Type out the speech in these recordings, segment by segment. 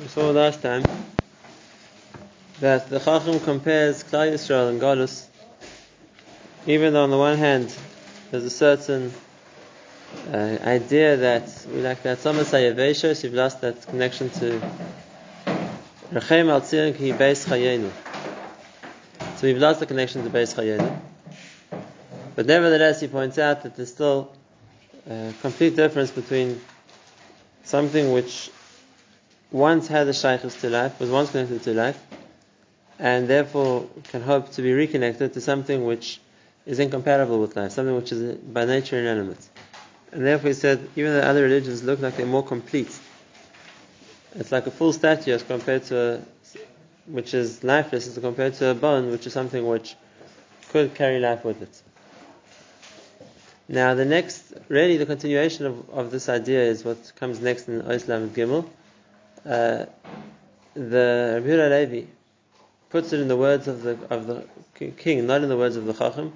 We saw last time that the Chacham compares Klal Yisrael and Galus, even though on the one hand there's a certain uh, idea that we like that some say Yaveshos, you've lost that connection to Rechem al ki Beis Chayenu. So we've lost the connection to Beis Chayenu. But nevertheless, he points out that there's still a complete difference between something which once had a shaykhs to life, was once connected to life, and therefore can hope to be reconnected to something which is incompatible with life, something which is by nature inanimate. And therefore he said, even the other religions look like they're more complete. It's like a full statue as compared to a, which is lifeless as compared to a bone, which is something which could carry life with it. Now the next, really the continuation of, of this idea is what comes next in Islam Gimel. Uh, the Rabbi Levi puts it in the words of the of the king, not in the words of the Chacham.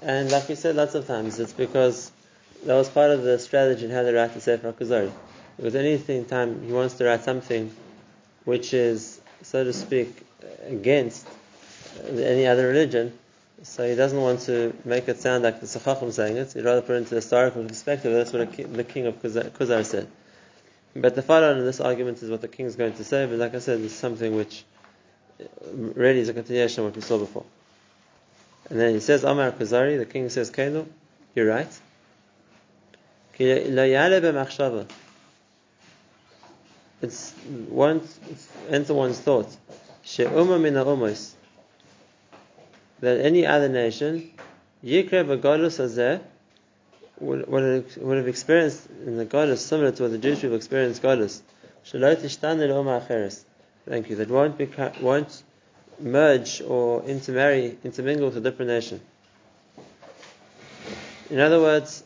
And like we said lots of times, it's because that was part of the strategy in how they write the Sefer HaKuzari. Because anything time he wants to write something which is, so to speak, against any other religion, so he doesn't want to make it sound like the Chacham saying it. He'd rather put it into the historical perspective. That's what the king of Kuzar said. But the follow-on in this argument is what the king is going to say. But like I said, it's something which uh, really is a continuation of what we saw before. And then he says, Amar Kuzari, the king says, Kainu, you're right. It's one, it's enter one's thought. That any other nation, Yikre Bagalus Azeh, would, would, would have experienced in the Galus similar to what the Jewish people experienced Galus. Thank you. That won't become, won't merge or intermarry, intermingle with a different nation. In other words,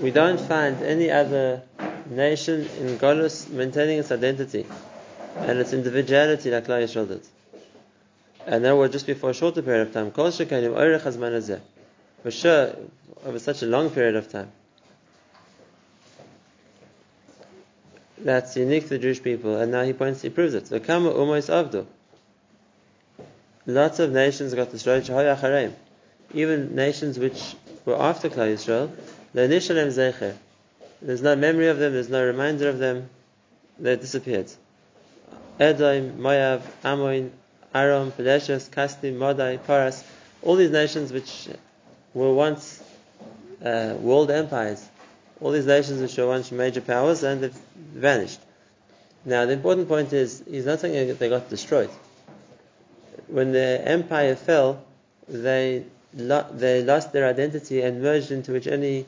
we don't find any other nation in Galus maintaining its identity and its individuality like La Yisrael did and that was just before a shorter period of time. For sure, over such a long period of time. That's unique to the Jewish people, and now he points, he proves it. The kama umos avdu. Lots of nations got destroyed. Even nations which were after Klal Yisrael, There's no memory of them. There's no reminder of them. They disappeared. Edom, Moab, Ammon, Aram, Peleshas, Kastim, Madai, Paras, all these nations which were once uh, world empires, all these nations which were once major powers and they've vanished. Now the important point is, he's not saying that they got destroyed. When the empire fell, they lo- they lost their identity and merged into which any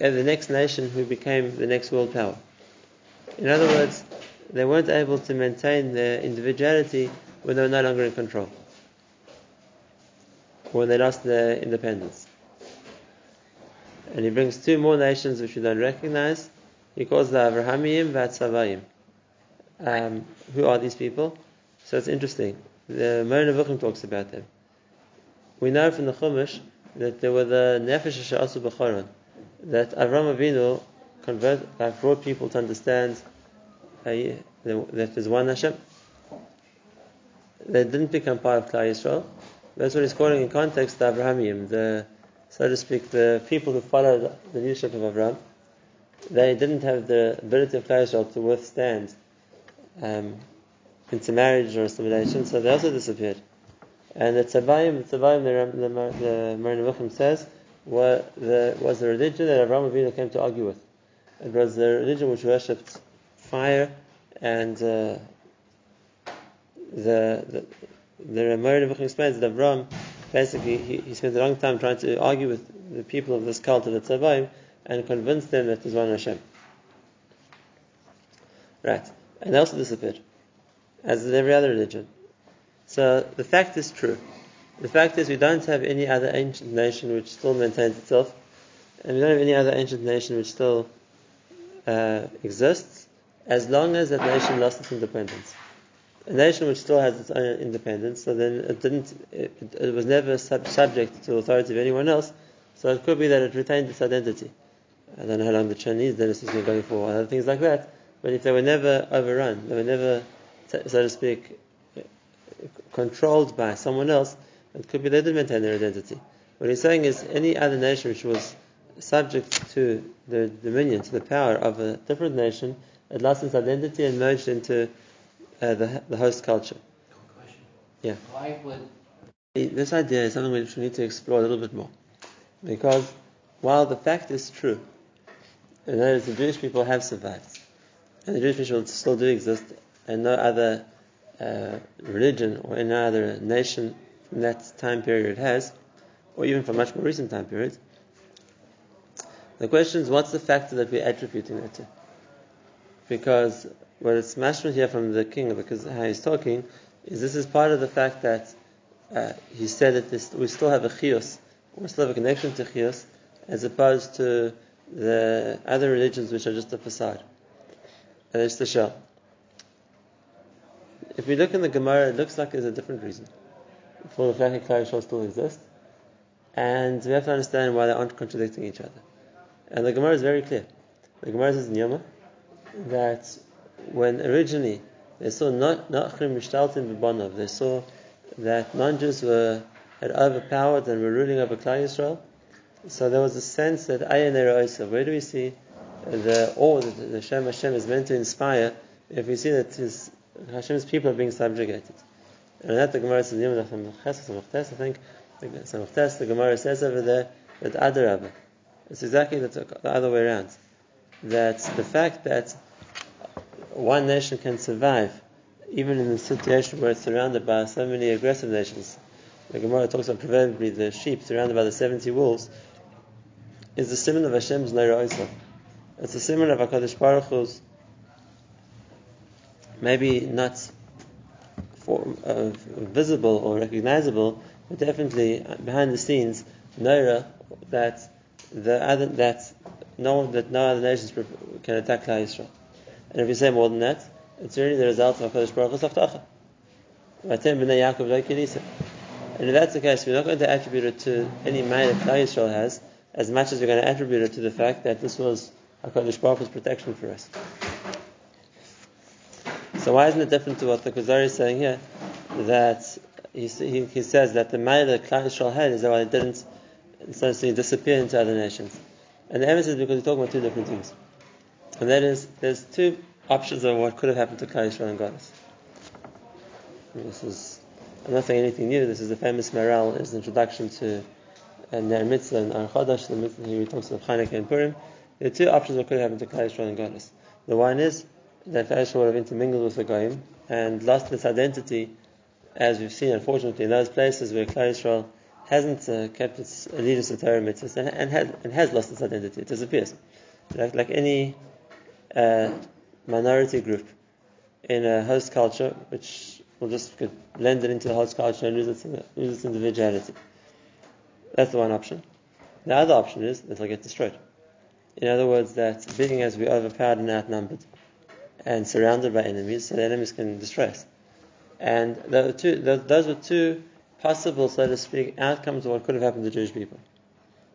uh, the next nation who became the next world power. In other words, they weren't able to maintain their individuality when they were no longer in control, when they lost their independence. And he brings two more nations which we don't recognize. He calls the Avrahamiim Vatzavayim. Um, who are these people? So it's interesting. The Moreh Nevuchim talks about them. We know from the Chumash that there were the Nefesh Sha'asu B'choron, that Avram Avinu convert, like, brought people to understand uh, that there's one Hashem, they didn't become part of Klal Yisrael. That's what he's calling in context the Abrahamiim, the so to speak, the people who followed the leadership of Abraham. They didn't have the ability of Yisrael to withstand um, intermarriage or assimilation, so they also disappeared. And the Tzabayim, the Tzabayim, the, the, the Nevuchim says, were the, was the religion that Abraham Avinu came to argue with. It was the religion which worshipped fire and uh, the the the Ramah explains that Avram basically he, he spent a long time trying to argue with the people of this cult of the Tzavayim and convince them that there's one Hashem. Right. And they also disappeared. As in every other religion. So the fact is true. The fact is we don't have any other ancient nation which still maintains itself, and we don't have any other ancient nation which still uh, exists, as long as that nation lost its independence a nation which still has its own independence, so then it didn't, it, it was never sub- subject to the authority of anyone else, so it could be that it retained its identity. I don't know how long the Chinese dynasty has been going for, other things like that, But if they were never overrun, they were never, so to speak, controlled by someone else, it could be they did maintain their identity. What he's saying is any other nation which was subject to the dominion, to the power of a different nation, it lost its identity and merged into uh, the, the host culture. Yeah. Why would This idea is something which we need to explore a little bit more. Because while the fact is true, and that is the Jewish people have survived, and the Jewish people still do exist, and no other uh, religion or any other nation from that time period has, or even from much more recent time periods, the question is what's the factor that we're attributing that to? Because what it's mentioned here from the king, because how he's talking, is this is part of the fact that uh, he said that this, we still have a chios, we still have a connection to chios, as opposed to the other religions which are just a facade. And it's the shell. If we look in the Gemara, it looks like there's a different reason for the fact that Klal Yisrael still exist, and we have to understand why they aren't contradicting each other. And the Gemara is very clear. The Gemara says in Yoma that when originally they saw not Nachrim Mishtaltim B'Banov, they saw that non-Jews were had overpowered and were ruling over Klal Yisrael. So there was a sense that Ayin Oisa. Where do we see the awe that the Shem Hashem is meant to inspire if we see that his, Hashem's people are being subjugated? And that the Gemara says, I think the Gemara says over there that Adarabah. It's exactly the other way around. That the fact that one nation can survive even in the situation where it's surrounded by so many aggressive nations. The Gemara talks about proverbially the sheep surrounded by the 70 wolves, is the simon of Hashem's Neira Oisa. It's the simon of HaKadosh Baruch Hu's, maybe not uh, visible or recognizable, but definitely behind the scenes, Neira, that the other, that no that no other nations can attack Klal Yisrael. And if you say more than that, it's really the result of Hakadosh Baruch Hu's haftacha. And if that's the case, we're not going to attribute it to any might that Klal Yisrael has, as much as we're going to attribute it to the fact that this was Hakadosh Baruch Hu's protection for us. So why isn't it different to what the Kuzari is saying here? That he, he, he says that the might that Klal Yisrael had is why it didn't essentially disappear into other nations. And the evidence is because we're talking about two different things. And that is, there's two options of what could have happened to Klal Yisrael and Golus. This is, I'm not saying anything new, this is the famous Maharal, his introduction to uh, Ner Mitzvah and Or Chadash, the mitzvah he about Chanukah and Purim. There are two options of what could have happened to Klal Yisrael and Golus. The one is that Klal would have intermingled with the Goyim and lost its identity, as we've seen, unfortunately, in those places where Klal Yisrael hasn't uh, kept its allegiance to Torah mitzvahs and, and, has, and has lost its identity. It disappears. Like, like any uh, minority group in a host culture, which will just blend it into the host culture and lose its, lose its individuality. That's the one option. The other option is that it'll get destroyed. In other words, that being as we're overpowered and outnumbered and surrounded by enemies, so the enemies can destroy us. And two, those were two possible, so to speak, outcomes of what could have happened to Jewish people.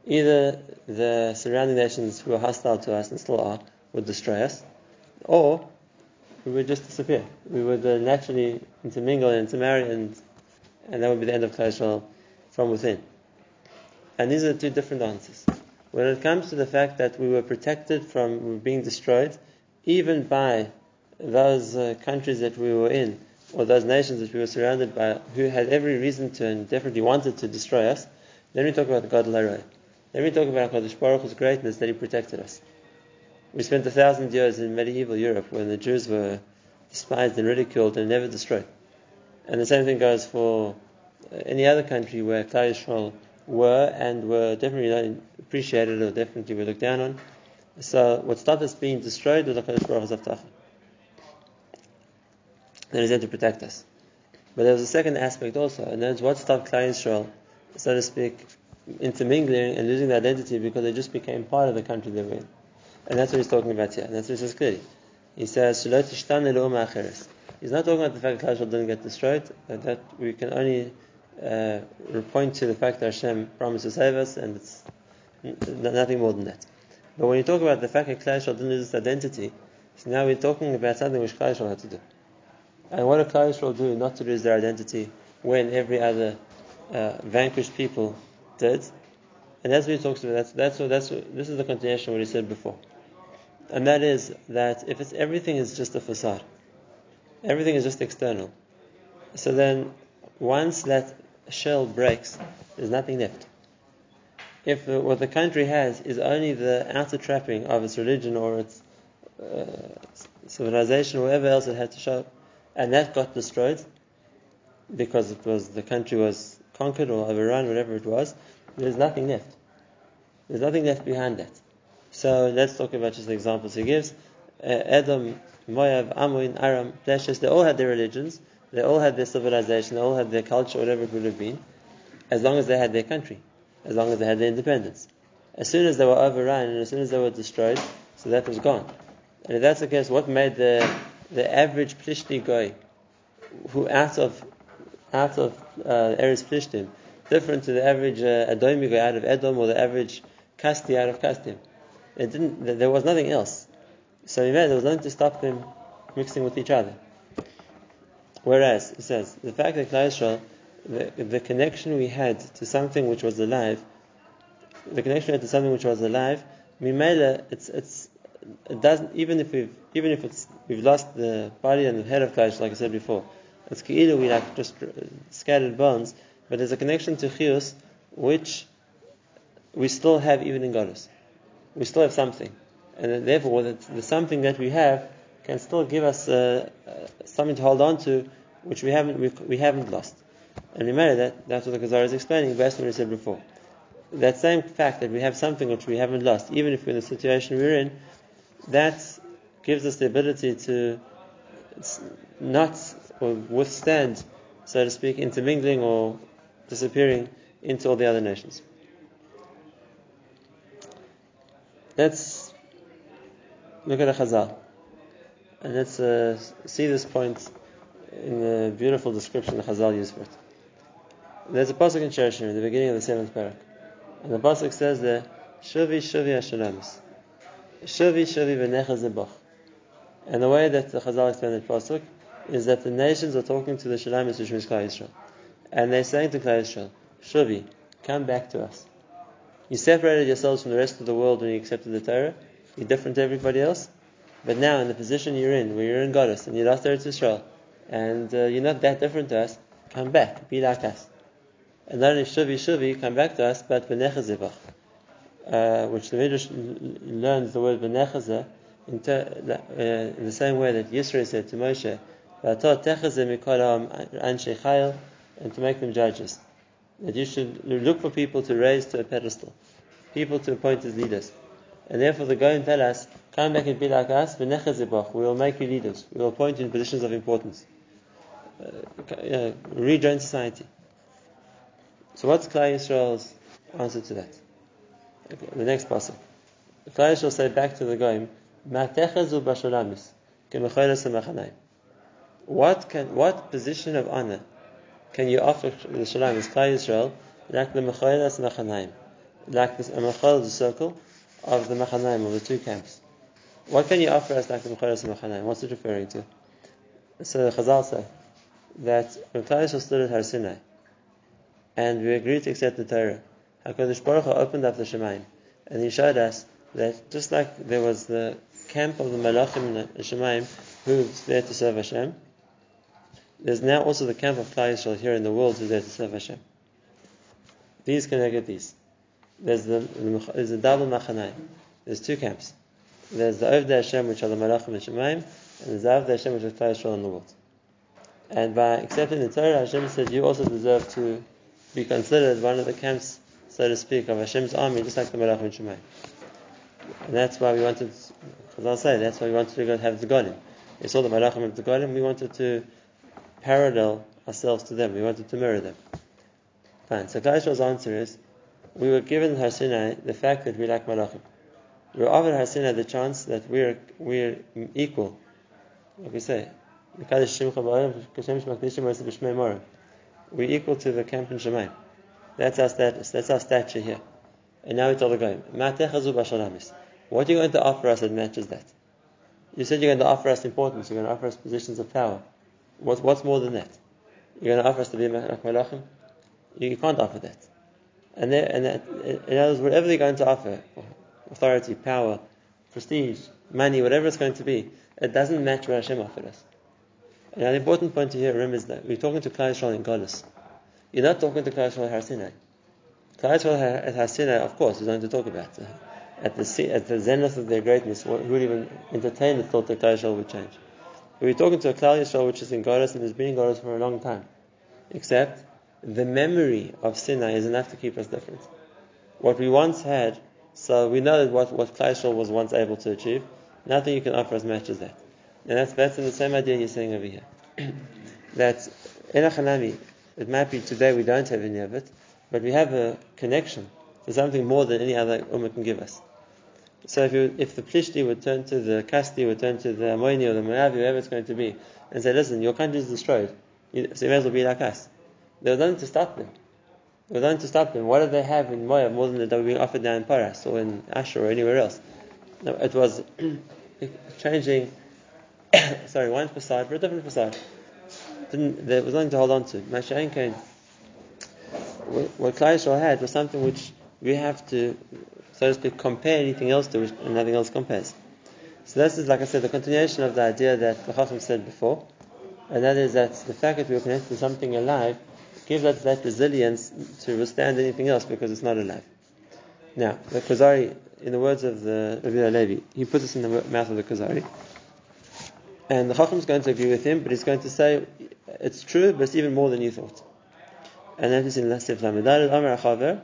Either the surrounding nations who are hostile to us and still are would destroy us, or we would just disappear. We would uh, naturally intermingle and intermarry, and, and that would be the end of Klal from within. And these are the two different answers. When it comes to the fact that we were protected from being destroyed, even by those uh, countries that we were in, or those nations that we were surrounded by, who had every reason to and definitely wanted to destroy us, then we talk about God Laroy. Then we talk about Hakadosh Baruch Hu's greatness that He protected us. We spent a thousand years in medieval Europe when the Jews were despised and ridiculed and never destroyed. And the same thing goes for uh, any other country where Klal were and were definitely not appreciated or definitely were looked down on. So what stopped us being destroyed was Hakadosh Baruch Hu's then he's there to protect us. But there was a second aspect also, and that's what stopped Klal so to speak, intermingling and losing their identity because they just became part of the country they were in. And that's what he's talking about here. And that's what he says clearly. He says, He's not talking about the fact that Klal didn't get destroyed, but that we can only uh, point to the fact that Hashem promised to save us, and it's n- nothing more than that. But when you talk about the fact that Klal didn't lose its identity, So now we're talking about something which Klal had to do. And what did Klal do not to lose their identity when every other uh, vanquished people did? And that's what he talks about. That's, that's, what, that's what, this is the continuation of what he said before. And that is that if it's everything is just a facade, everything is just external, so then once that shell breaks, there's nothing left. If what the country has is only the outer trapping of its religion or its uh, civilization or whatever else it had to show, and that got destroyed because it was the country was conquered or overrun, whatever it was, there's nothing left. There's nothing left behind that. So let's talk about just the examples he gives. Uh, Edom, Moab, Ammon, Aram, Plashes, they all had their religions, they all had their civilization, they all had their culture, whatever it would have been, as long as they had their country, as long as they had their independence. As soon as they were overrun and as soon as they were destroyed, so that was gone. And if that's the case, what made the the average Plishti guy, who out of out of uh, Eretz Plishtim, different to the average uh, Adomi guy out of Edom or the average Kasti out of Kastim? It didn't. There was nothing else. So there was nothing to stop them mixing with each other. Whereas, it says, the fact that Klal the, the connection we had to something which was alive, the connection we had to something which was alive, Mimela, it's, it's, it doesn't, even if we've, even if it's, we've lost the body and the head of Klal like I said before, it's Ki'ilu, we like just uh, scattered bones, but there's a connection to Chios, which we still have even in Golus. We still have something. And therefore, the, something that we have can still give us uh, uh, something to hold on to, which we haven't we, we haven't lost. And remember that that's what the Chazar is explaining based on what he said before. That same fact that we have something which we haven't lost, even if we're in the situation we're in, that gives us the ability to not withstand, so to speak, intermingling or disappearing into all the other nations. Let's look at the Chazal. And let's uh, see this point in the beautiful description the Chazal used for it. There's a pasuk in Shir HaShirim in the beginning of the seventh parak, and the pasuk says there, "Shuvi Shuvi Hashalamis, Shuvi Shuvi V'necha Zebach." And the way that the Chazal explained the pasuk is that the nations are talking to the Shalamis, which means Klal Yisrael, and they're saying to Klal Yisrael, "Shuvi, come back to us. You separated yourselves from the rest of the world when you accepted the Torah. You're different to everybody else." But now, in the position you're in, where you're in Golus and you lost Eretz Yisrael, and uh, you're not that different to us, come back, be like us. And not only shuvi shuvi, come back to us, but v'nechazivach, uh, which the Midrash learns the word v'nechazah in, ter- uh, in the same way that Yisrael said to Moshe, and to make them judges. That you should look for people to raise to a pedestal, people to appoint as leaders. And therefore the Goyim tell us, come back and be like us, we will make you leaders. We will appoint you in positions of importance. Uh, rejoin society. So what's Klal Yisrael's answer to that? Okay, the next passage. Klal Yisrael say back to the Goyim, what can what position of honor can you offer the Shalamis, Klal Yisrael, like the Mecholas Machanaim, like the a uh, Mechol, the circle, of the Machanaim, of the two camps. What can you offer us like the Mecholas Machanaim? What's it referring to? So the Chazal say that when Klal stood at Har Sinai and we agreed to accept the Torah, HaKadosh Baruch Hu opened up the Shemaim and he showed us that just like there was the camp of the Malachim in the Shemaim who was there to serve Hashem, there's now also the camp of Klal Yisrael here in the world who's there to serve Hashem. These connect these. There's the there's a double machanai. There's two camps. There's the Ovdei Hashem, which are the Malachim and Shemaim, and there's the Ovdei Hashem, which is Klal Yisrael in the world. And by accepting the Torah, Hashem said you also deserve to be considered one of the camps, so to speak, of Hashem's army, just like the Malachim and Shemaim. And that's why we wanted, as I'll say, that's why we wanted to go have the Golim. We saw the Malachim of the Golim, we wanted to parallel ourselves to them. We wanted to mirror them. Fine. So Klal Yisrael's answer is, we were given Har Sinai the fact that we like Malachim. We were offered Har Sinai the chance that we're we're equal. Like we say, we're equal to the camp in Shemaim. That's our status. That's our stature here. And now we tell the What are you going to offer us that matches that? You said you're going to offer us importance, you're going to offer us positions of power. What's, what's more than that? You're going to offer us to be like Malachim? You, can't offer that. And, there, and that, in other words, whatever they're going to offer, authority, power, prestige, money, whatever it's going to be, it doesn't match what Hashem offered us. And an important point to hear, remember, is that we're talking to Klal Yisrael in Golis. You're not talking to Klal Yisrael at Har Sinai. Klal Yisrael at Har Sinai, of course, is going to talk about. Uh, at the, at the zenith of their greatness, who would even entertain the thought that Klal Yisrael would change. We're talking to a Klal Yisrael which is in Golis and has been in Golis for a long time. Except the memory of Sinai is enough to keep us different. What we once had, so we know that what, what Klal Yisrael was once able to achieve, nothing you can offer us matches that. And that's, that's the same idea you're saying over here. that in Achanami, it might be today we don't have any of it, but we have a connection to something more than any other Ummah can give us. So if, you, if the Plishti would turn to the Kasti, would turn to the Amoni or the Moabi, whoever it's going to be, and say, listen, your country is destroyed, so you may as well be like us. There was nothing to stop them. There was nothing to stop them. What did they have in Moab more than that were being offered now in Paras or in Ashur or anywhere else? No, it was changing, sorry, one facade for a different facade. Didn't, there was nothing to hold on to. Mashain came. What Klal Yisrael had was something which we have to so to compare anything else to which nothing else compares. So this is, like I said, the continuation of the idea that the Chacham said before, and that is that the fact that we are connected to something alive gives us that resilience to withstand anything else because it's not alive. Now, the Kuzari, in the words of the Rabbi Levi, he puts this in the mouth of the Kuzari, and the Chacham is going to agree with him, but he's going to say it's true, but it's even more than you thought. And that is in Lasif Lamedal Amar Achaver,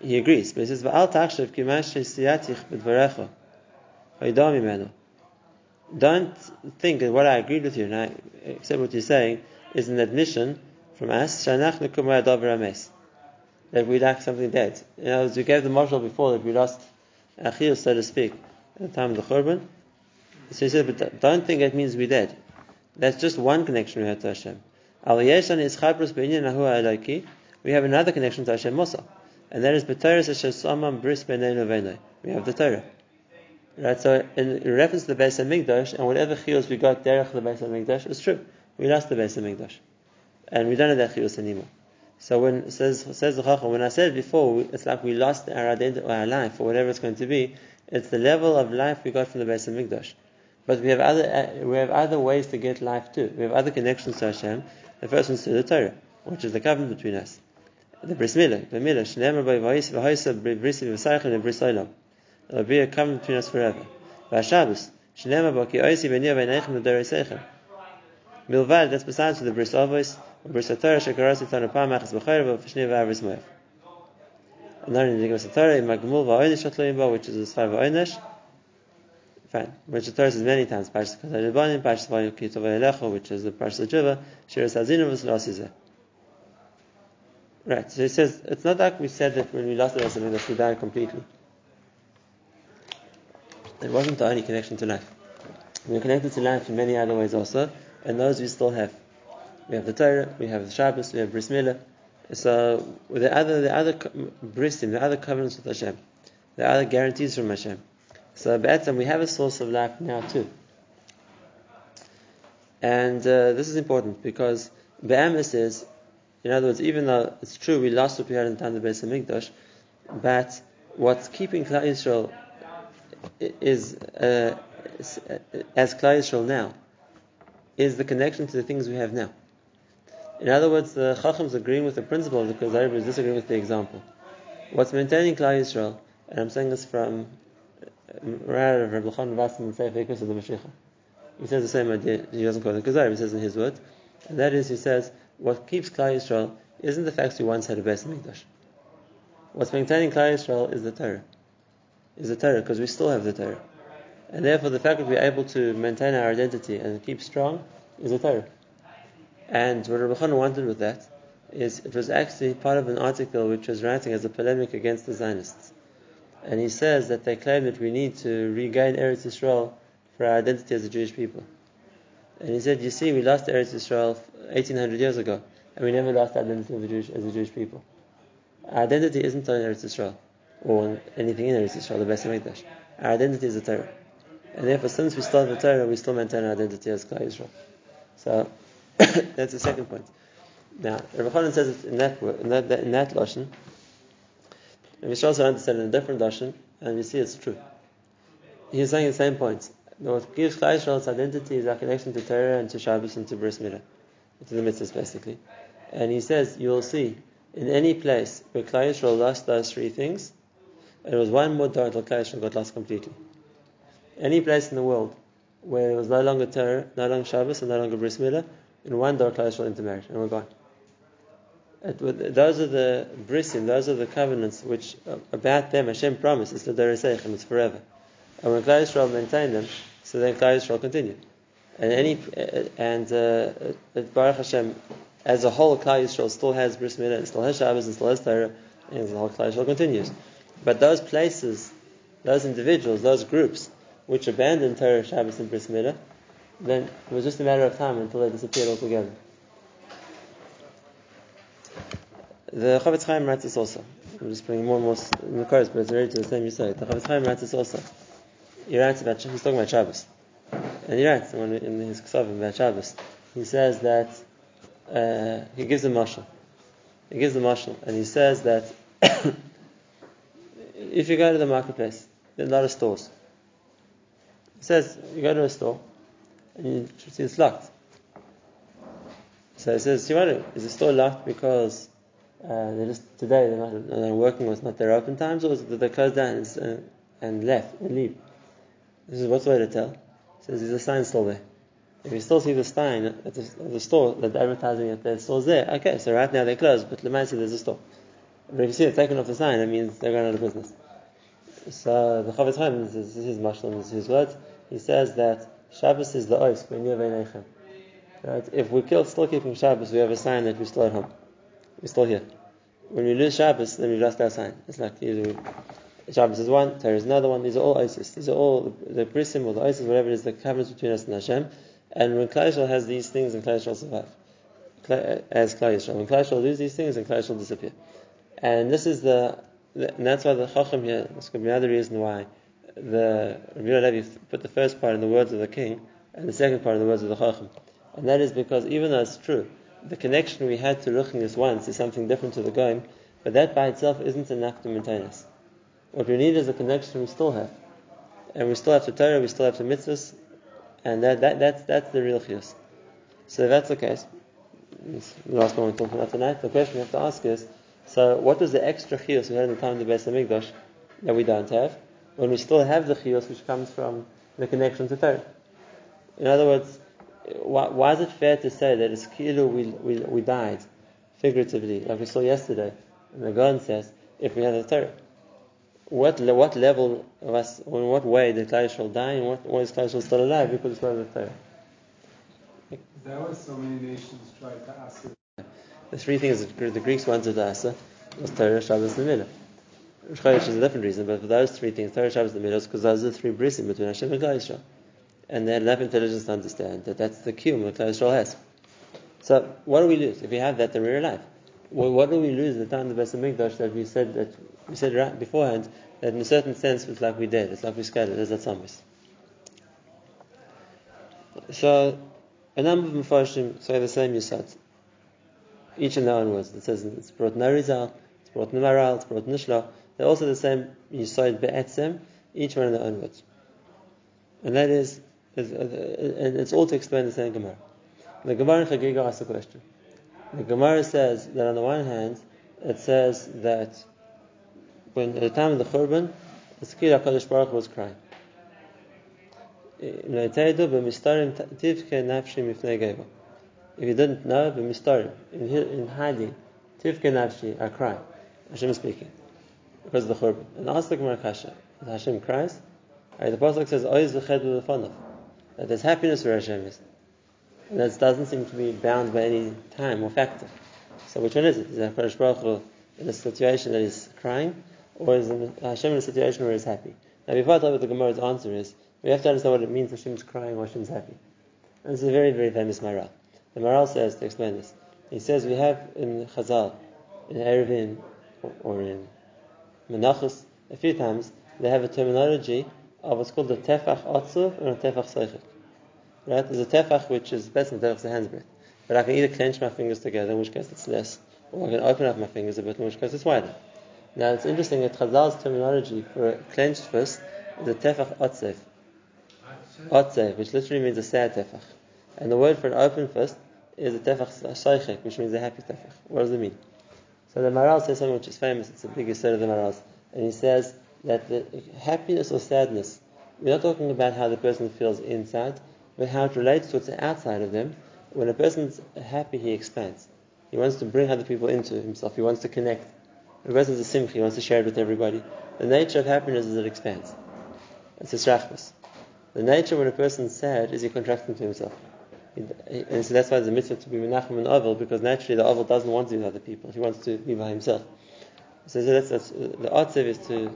he agrees, but he says, "Va'al tachshav kimash siyatich b'dvarecha mimenu." Don't think that what I agreed with you and I accept what you're saying is an admission from us that we lack something dead. In other words, we gave the mashal before that we lost achil, so to speak, at the time of the Churban. So he said, but don't think it means we're dead. That's just one connection we have to Hashem. We have another connection to Hashem also and that is B'Torah Samam Bris B'Neinu We have the Torah. Right, so in reference to the Beis Hamikdash, and whatever chiyus we got derech the Beis Hamikdash is true. We lost the Beis Hamikdash, and we don't have that chiyus anymore. So when says says the Chacham, when I said before, it's like we lost our identity, or our life, or whatever it's going to be. It's the level of life we got from the Beis Hamikdash. But we have other uh, we have other ways to get life too. We have other connections to Hashem. The first one is to the Torah, which is the covenant between us the bris milah, the milah, shneimar by vayis v'hoisa brisi v'saychim and bris olam. It'll be a covenant between us forever. V'ashabus, shneimar ba ki oisi v'niyah v'neichem l'dorei seichem. Milvad, that's besides the bris avos, bris atorah shekarasi tanu pamachas b'chayr v'fishni v'avris moev. And then in the Torah, magmul v'oinish atloim ba, which is the sfar v'oinish. Fine. Which the Torah says many times. Parshas Katar Ribonim, Parshas Vayikitov which is the Parshas Juva, Shiras Hazinu v'Slasizeh. Right. So he says it's not like we said that when we lost the that we died completely. It wasn't the only connection to life. We are connected to life in many other ways also, and those we still have. We have the Torah, we have the Shabbos, we have Bris Milah. So the other the other brisim, the other covenants with Hashem, the other guarantees from Hashem. So Be'etzim, we have a source of life now too. And uh, this is important because Be'emes is in other words, even though it's true we lost what we had in the time of the Beis Hamikdash, but what's keeping Klal Yisrael is uh, as Klal Yisrael now is the connection to the things we have now. In other words, the Chachams agreeing with the principle of the Kuzari is disagreeing with the example. What's maintaining Klal Yisrael, and I'm saying this from Rabbi Chanan Vasim and Sefer of the Mashiach. He says the same idea. He doesn't call it Kuzari, he says in his words, and that is, he says what keeps Klal Yisrael isn't the fact we once had a Beis Hamikdash. What's maintaining Klal Yisrael is the Torah. Is the Torah, because we still have the Torah. And therefore the fact that we're able to maintain our identity and keep strong is the Torah. And what Rabbi Chana wanted with that is it was actually part of an article which was writing as a polemic against the Zionists. And he says that they claim that we need to regain Eretz Yisrael for our identity as a Jewish people. And he said, you see, we lost Eretz Yisrael 1800 years ago, and we never lost identity as a Jewish, as a Jewish people. Our identity isn't on Eretz Yisrael, or anything in Eretz Yisrael, the best Beis Hamikdash. Our identity is the Torah. And therefore, since we start the Torah, we still maintain our identity as Klal Yisrael. So that's the second point. Now, Rabbi Chanan says it in that in that, in that lashon. And Mishra also understand in a different lashon, and you see it's true. He's saying the same point. What gives Yisrael its identity is our connection to Torah and to Shabbos and to Bris Milah, to the mitzvahs basically. And he says you will see in any place where Klal Yisrael lost those three things, it was one more door until Klal Yisrael got lost completely. Any place in the world where there was no longer Torah, no longer Shabbos, and no longer Bris Milah, in one door Klal Yisrael intermarried, and we're gone. It, those are the brisim, those are the covenants which uh, about them Hashem promises to their and it's forever. And when Klal Yisrael maintain them, so then Klal Yisrael continue. And any and uh, uh, Baruch Hashem, as a whole, Klal Yisrael still has bris milah, and still has Shabbos, and still has Torah, and the whole Klal Yisrael continues. But those places, those individuals, those groups which abandoned Torah, Shabbos, and bris milah, then it was just a matter of time until they disappeared altogether. The Chofetz Chaim writes this also. I'm just bringing more and more in the cards, but it's related to the same you say. The Chofetz Chaim writes this also he writes about he's talking about Shabbos, and he writes in his Ksavim about Shabbos. He says that uh, he gives a mashal. He gives a mashal, and he says that if you go to the marketplace, there are a lot of stores. He says you go to a store and you see it's locked. So he says, Shimanu, is the store locked because uh, they just today they're not they're working or it's not their open times, or is it that they closed down and, uh, and left and leave? This is what's the way to tell? He says there's a sign still there. If you still see the sign at the, at the store that advertising at their store's there, okay, so right now they're closed, but Lemaisi there's a store. But if you see it taken off the sign, it means they're going out of business. So the Chofetz Chaim, this is his mashal, this is his words. He says that Shabbos is the ois Right? If we're still keeping Shabbos, we have a sign that we're still at home. We're still here. When we lose Shabbos, then we lost our sign. It's like either Shabbos is one, Torah is another one. These are all ISIS. These are all the, the brisim or the ISIS, whatever it is, the covenants between us and Hashem. And when Klal Yisrael has these things, and Klal Yisrael survive. Uh, as Klal Yisrael. When Klal Yisrael lose these things, and Klal Yisrael disappear. And this is the, and that's why the Chacham here, this could be another reason why the Rabbi Levi put the first part in the words of the king, and the second part in the words of the Chacham. And that is because even though it's true, the connection we had to Ruchnius once is something different to the going, but that by itself isn't enough to maintain us. What we need is a connection we still have. And we still have the Torah, we still have the mitzvahs, and that, that, that's, that's the real chiyus. So if that's the case, the last one we're talking about tonight, the question we have to ask is, so what was the extra chiyus we had in the time of the Beis HaMikdash that we don't have, when we still have the chiyus which comes from the connection to Torah? In other words, why, why is it fair to say that it's kilu we, we, we died, figuratively, like we saw yesterday, and the God says, if we had the Torah? What what level of us, in what way the Klal Yisrael die, and what is Klal Yisrael still alive because it's of the Torah? That was so many nations tried to ask it. The three things that the Greeks wanted to ask was Torah, Shabbos, and Milah. Chodesh is a different reason, but for those three things, Torah, Shabbos, and Milah, because those are the three brisim between Hashem and Yisrael. And they had enough intelligence to understand that that's the kiyum that Klal Yisrael has. So, what do we lose? If we have that, then we're alive. Well, what do we lose at the time of the Beis HaMikdash that we said that we said right beforehand that in a certain sense it's like we did, it's like we scattered, as that. So a number of Mepharshim say the same Yisad. Each in their own words. It says it's brought Narizal, it's brought Namaral, it's brought Nishla. They're also the same Yisad Be'etzem, each one in their own words. And that is, and it's all to explain the same Gemara. The Gemara in Chagiga asks a question. The Gemara says that on the one hand, it says that when at the time of the Churban, the Skir HaKadosh Baruch was crying. If you didn't know, b'mistarim, in, in hiding, tivke nafshi, I cry. Hashem is speaking. Because of the Churban. And ask the Gemara Kasha, Hashem cries? Right, the Pasuk says, Oiz v'ched That there's happiness where Hashem is. And that doesn't seem to be bound by any time or factor. So which one is it? Is it HaKadosh Baruch Hu in a situation that is crying? Or is uh, Hashem in a situation where he's happy? Now, before I tell you what the Gemara's answer is, we have to understand what it means Hashem's crying or Hashem's happy. And this is a very, very famous Maharal. The Maharal says, to explain this, he says we have in Chazal, in Eruvin, or in Menachos, a few times, they have a terminology of what's called the tefach otzuv and a tefach seichik. Right? There's a tefach which is better than tefach the hand's breadth. But I can either clench my fingers together, in which case it's less, or I can open up my fingers a bit, in which case it's wider. Now it's interesting that Chazal's terminology for a clenched fist is a tefach otzev. Otzev, which literally means a sad tefach. And the word for an open fist is a tefach shaychek, which means a happy tefach. What does it mean? So the Maharal says something which is famous, it's the biggest set of the Maharals. And he says that the happiness or sadness, we're not talking about how the person feels inside, but how it relates to what's outside of them. When a person's happy, he expands. He wants to bring other people into himself. He wants to connect. When a person's a simcha, he wants to share it with everybody. The nature of happiness is it expands. It's a shrachmas. The nature when a person's sad is he contracts into himself. And so that's why there's a mitzvah to be menachem and oval, because naturally the oval doesn't want to be with other people. He wants to be by himself. So that's, that's the atzev is to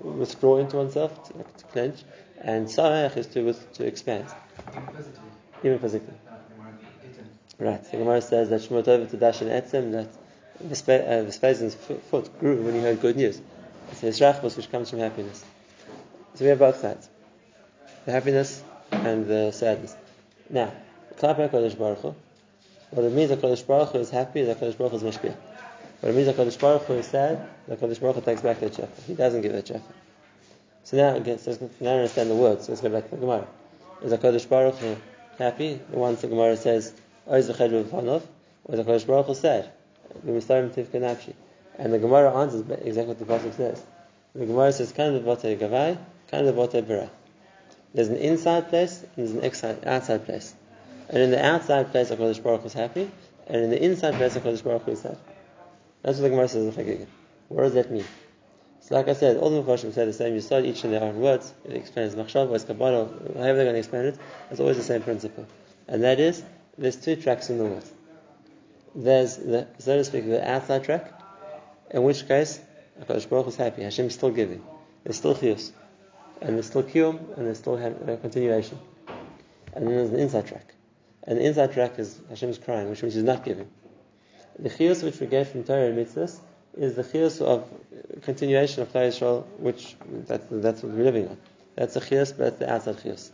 withdraw into oneself, to, to clench, and sarach is to to expand. Even physically. Even physically. The eaten. Right. The Gemara says that Shemot over to Dash and Etzem that uh, Vespasian's uh, fo- foot grew when he heard good news. It's his rachbos which comes from happiness. So we have both sides. The happiness and the sadness. Now, Klapei HaKadosh Baruch what it means that Kadosh Baruch Hu is happy, that Kadosh Baruch Hu is mashpia. What it means that Kadosh Baruch Hu is sad, that Kadosh Baruch Hu takes back the shefa. He doesn't give the shefa. So now, again, so now understand the words. So let's go back to the Gemara. Is that Kadosh Baruch Hu happy? The ones the Gemara says, or is that Kadosh Baruch Hu sad? V'mistarim tivka nafshi. And the Gemara answers exactly what the Pasuk says. The Gemara says, Kan levote gavai, kan levote bera. There's an inside place and there's an outside, outside place. And in the outside place, HaKadosh Baruch is happy, and in the inside place, HaKadosh Baruch is sad. That's what the Gemara says in. What does that mean? So like I said, all the Mepharshim say the same. You start each in their own words. It explains Machshav, or Kabbalah, however they're going to explain it. It's always the same principle. And that is, there's two tracks in the world. There's, the, so to speak, the outside track, in which case, HaKadosh Baruch is happy. Hashem is still giving. There's still chiyus. And there's still kiyum, and there's still uh, continuation. And then there's the inside track. And the inside track is Hashem is crying, which means He's not giving. The chiyus which we get from Torah and mitzvahs is the chiyus of continuation of Klal Yisrael, which that's, that's what we're living on. That's the chiyus, but that's the outside chiyus.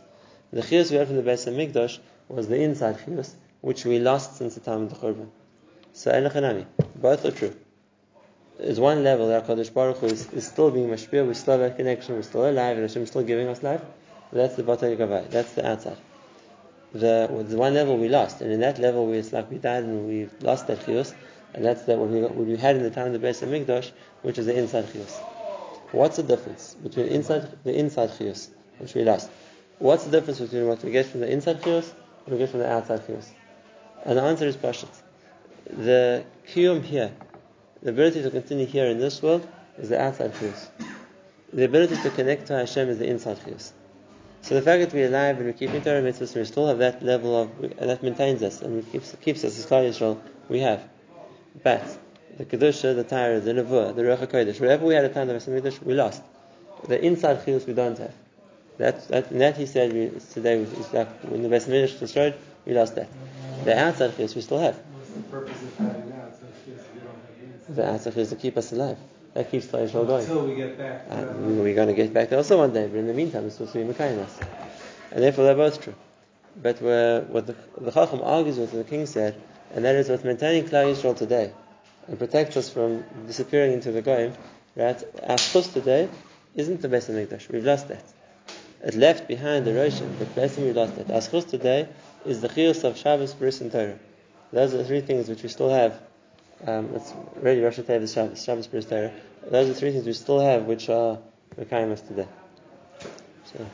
The chiyus we had from the Beis Hamikdash was the inside chiyus, which we lost since the time of the Churban. So Enochanami, both are true. There's one level that Kodesh Baruch Hu is, is still being mashpia, we still have a connection, we're still alive, and Hashem is still giving us life. That's the Batay Gavai, that's the outside the, the one level we lost, and in that level we, it's like we died and we lost that chiyus, and that's that what we, what we had in the time of the Beis Hamikdash, which is the inside chiyus. What's the difference between inside the inside chiyus, which we lost? What's the difference between what we get from the inside chiyus and what we get from the outside chiyus? And the answer is pashut. The kiyum here, the ability to continue here in this world, is the outside chiyus. The ability to connect to Hashem is the inside chiyus. So the fact that we're alive and we keep in Torah mitzvahs, we still have that level of that maintains us and keeps keeps us as Klal Yisrael. We have, but the kedusha, the Torah, the nevuah, the ruach hakodesh, whatever we had at the time of Mikdash, we lost. The inside chiyus we don't have. That, that, that he said we, today is like when the Beis Hamikdash destroyed, we lost that. The outside chiyus we still have. The purpose of having? So if you don't have the The outside chiyus to keep us alive. That keeps Klal Yisrael going. Until we get back. Uh, we're going to get back there also one day, but in the meantime, it's supposed to be Mekayim us. And therefore, they're both true. But what the, the Chacham argues with, the king said, and that is what's maintaining Klal Yisrael today and protects us from disappearing into the Goyim, that our chus today isn't the Beis Hamikdash. We've lost that. It left behind the Roshan, but basically we lost it. Our chus today is the chiyus of Shabbos, Bris, and Torah. Those are the three things which we still have. Um, it's really Rosh Hashanah, Shabbos, Shabbos, Torah. Those are the three things we still have, which are us today. So.